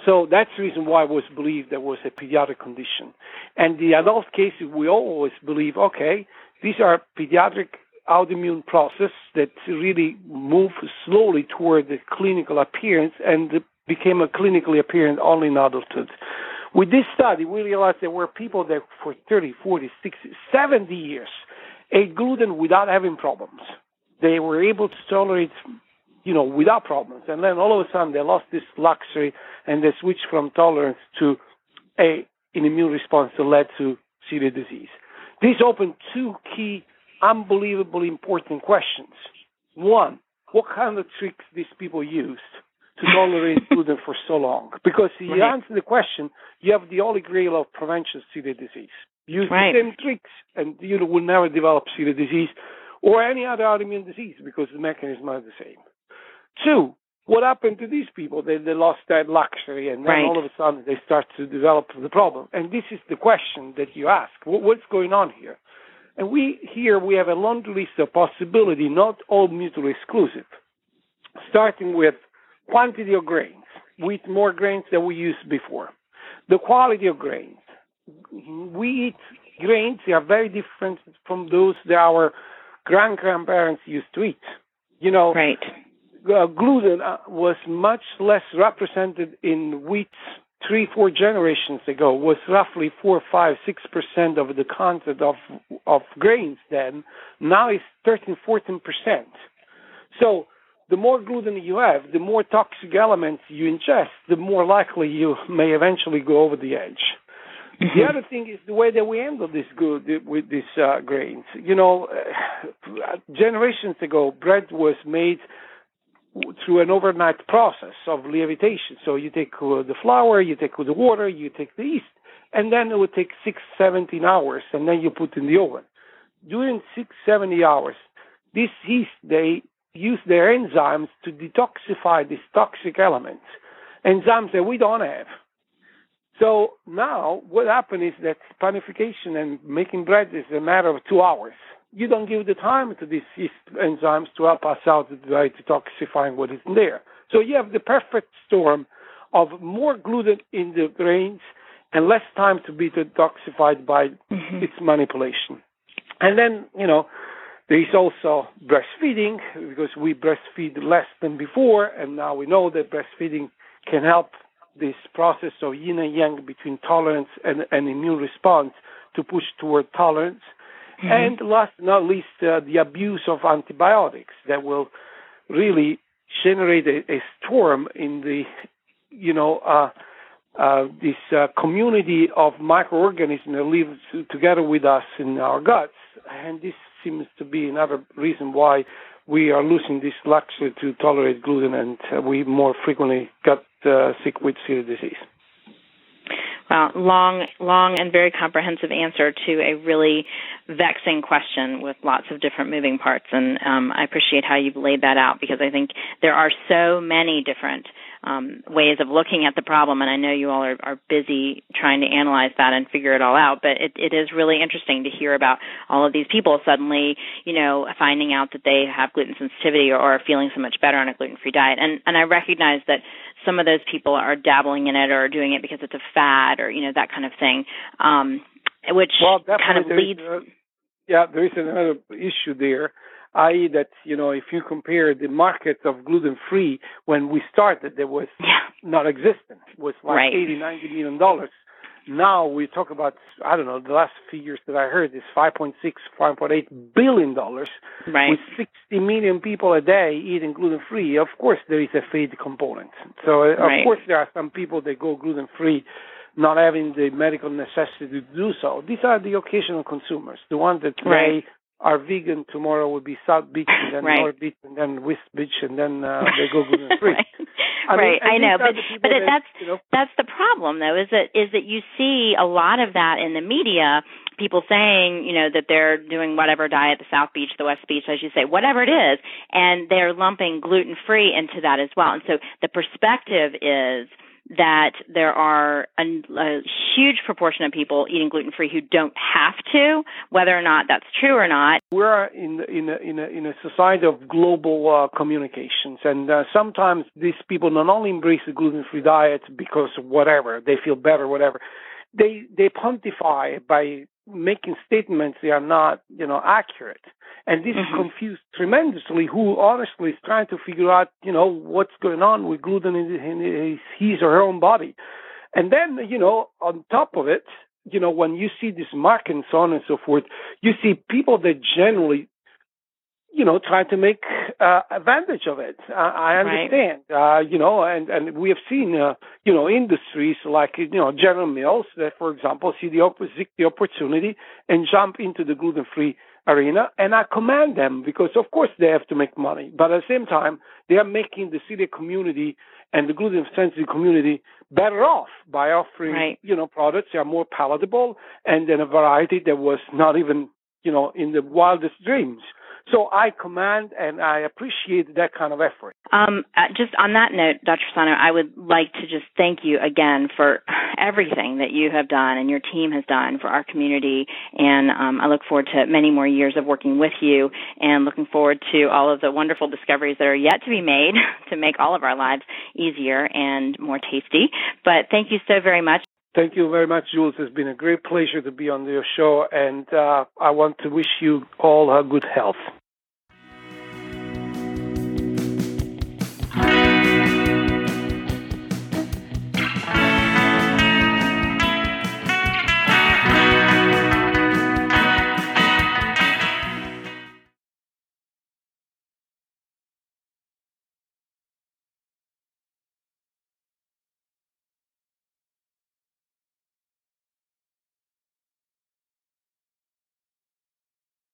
So that's the reason why it was believed there was a pediatric condition. And the adult cases, we always believe, okay, these are pediatric autoimmune process that really moved slowly toward the clinical appearance and became a clinically apparent only in adulthood. With this study, we realized there were people that for 30, 40, 60, 70 years ate gluten without having problems. They were able to tolerate, you know, without problems. And then all of a sudden they lost this luxury and they switched from tolerance to a, an immune response that led to celiac disease. This opened two key unbelievably important questions. One, what kind of tricks these people used to tolerate [LAUGHS] gluten for so long? Because if you right. answer the question, you have the holy grail of prevention of celiac disease. Use right. the same tricks, and you will never develop celiac disease or any other autoimmune disease because the mechanism is the same. Two, what happened to these people? They, they lost that luxury, and then right. all of a sudden they start to develop the problem. And this is the question that you ask: what, What's going on here? And we here we have a long list of possibility, not all mutually exclusive. Starting with quantity of grains, we eat more grains than we used before. The quality of grains. We eat grains that are very different from those that our grand grandparents used to eat. You know, right. Uh, gluten uh, was much less represented in wheat three, four generations ago was roughly four, five, six percent of the content of of grains. Then now it's 13, 14 percent. So the more gluten you have, the more toxic elements you ingest, the more likely you may eventually go over the edge. Mm-hmm. The other thing is the way that we handle this good with these uh, grains. You know, uh, generations ago, bread was made through an overnight process of levitation. So you take uh, the flour, you take the water, you take the yeast, and then it would take six, 17 hours, and then you put in the oven. During six, 70 hours, this yeast, they use their enzymes to detoxify these toxic elements, enzymes that we don't have. So now what happened is that panification and making bread is a matter of two hours you don't give the time to these yeast enzymes to help us out by detoxifying what is there. So you have the perfect storm of more gluten in the grains and less time to be detoxified by mm-hmm. its manipulation. And then, you know, there is also breastfeeding because we breastfeed less than before, and now we know that breastfeeding can help this process of yin and yang between tolerance and, and immune response to push toward tolerance. Mm-hmm. And last but not least, uh, the abuse of antibiotics that will really generate a, a storm in the, you know, uh, uh, this uh, community of microorganisms that live together with us in our guts. And this seems to be another reason why we are losing this luxury to tolerate gluten and uh, we more frequently got uh, sick with celiac disease. Well, long, long and very comprehensive answer to a really vexing question with lots of different moving parts. And um, I appreciate how you've laid that out because I think there are so many different um, ways of looking at the problem. And I know you all are, are busy trying to analyze that and figure it all out. But it, it is really interesting to hear about all of these people suddenly, you know, finding out that they have gluten sensitivity or, or are feeling so much better on a gluten-free diet. And and I recognize that some of those people are dabbling in it or doing it because it's a fad or you know that kind of thing, um, which well, kind of leads. Uh, yeah, there is another issue there i.e., that you know, if you compare the market of gluten free when we started, there was yeah. not existent. It was like right. 80, 90 million dollars. Now we talk about I don't know the last figures that I heard is 5.6, 5.8 billion dollars right. with 60 million people a day eating gluten free. Of course, there is a feed component. So uh, right. of course there are some people that go gluten free not having the medical necessity to do so. These are the occasional consumers, the ones that right are vegan tomorrow will be South Beach and then right. North Beach and then West Beach and then uh, they go gluten [LAUGHS] free. right, I, mean, right. I know, but but that, that's you know, that's the problem though. Is that is that you see a lot of that in the media. People saying, you know, that they're doing whatever diet, the South Beach, the West Beach, as you say, whatever it is, and they're lumping gluten free into that as well. And so the perspective is that there are a, a, huge proportion of people eating gluten free who don't have to, whether or not that's true or not. We're in in a, in a, in a society of global uh, communications, and uh, sometimes these people not only embrace the gluten free diet because whatever they feel better, whatever. They they pontify by making statements that are not you know accurate and this mm-hmm. confused tremendously who honestly is trying to figure out you know what's going on with gluten in, in his, his or her own body and then you know on top of it you know when you see this mark and so on and so forth you see people that generally you know try to make uh, advantage of it uh, i understand right. uh you know and and we have seen uh, you know industries like you know general mills that for example see the, op- the opportunity and jump into the gluten free arena, and I commend them because, of course, they have to make money. But at the same time, they are making the celiac community and the gluten sensitive community better off by offering, right. you know, products that are more palatable and in a variety that was not even, you know, in the wildest dreams. So I commend and I appreciate that kind of effort. Um, uh, just on that note, Dr. Fasano, I would like to just thank you again for everything that you have done and your team has done for our community. And um, I look forward to many more years of working with you and looking forward to all of the wonderful discoveries that are yet to be made [LAUGHS] to make all of our lives easier and more tasty. But thank you so very much. Thank you very much, Jules. It's been a great pleasure to be on your show, and uh, I want to wish you all a good health.